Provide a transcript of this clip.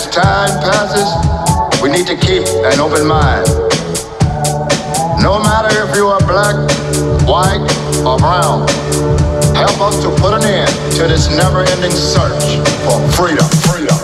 As time passes, we need to keep an open mind. No matter if you are black, white, or brown, help us to put an end to this never-ending search for freedom. Freedom.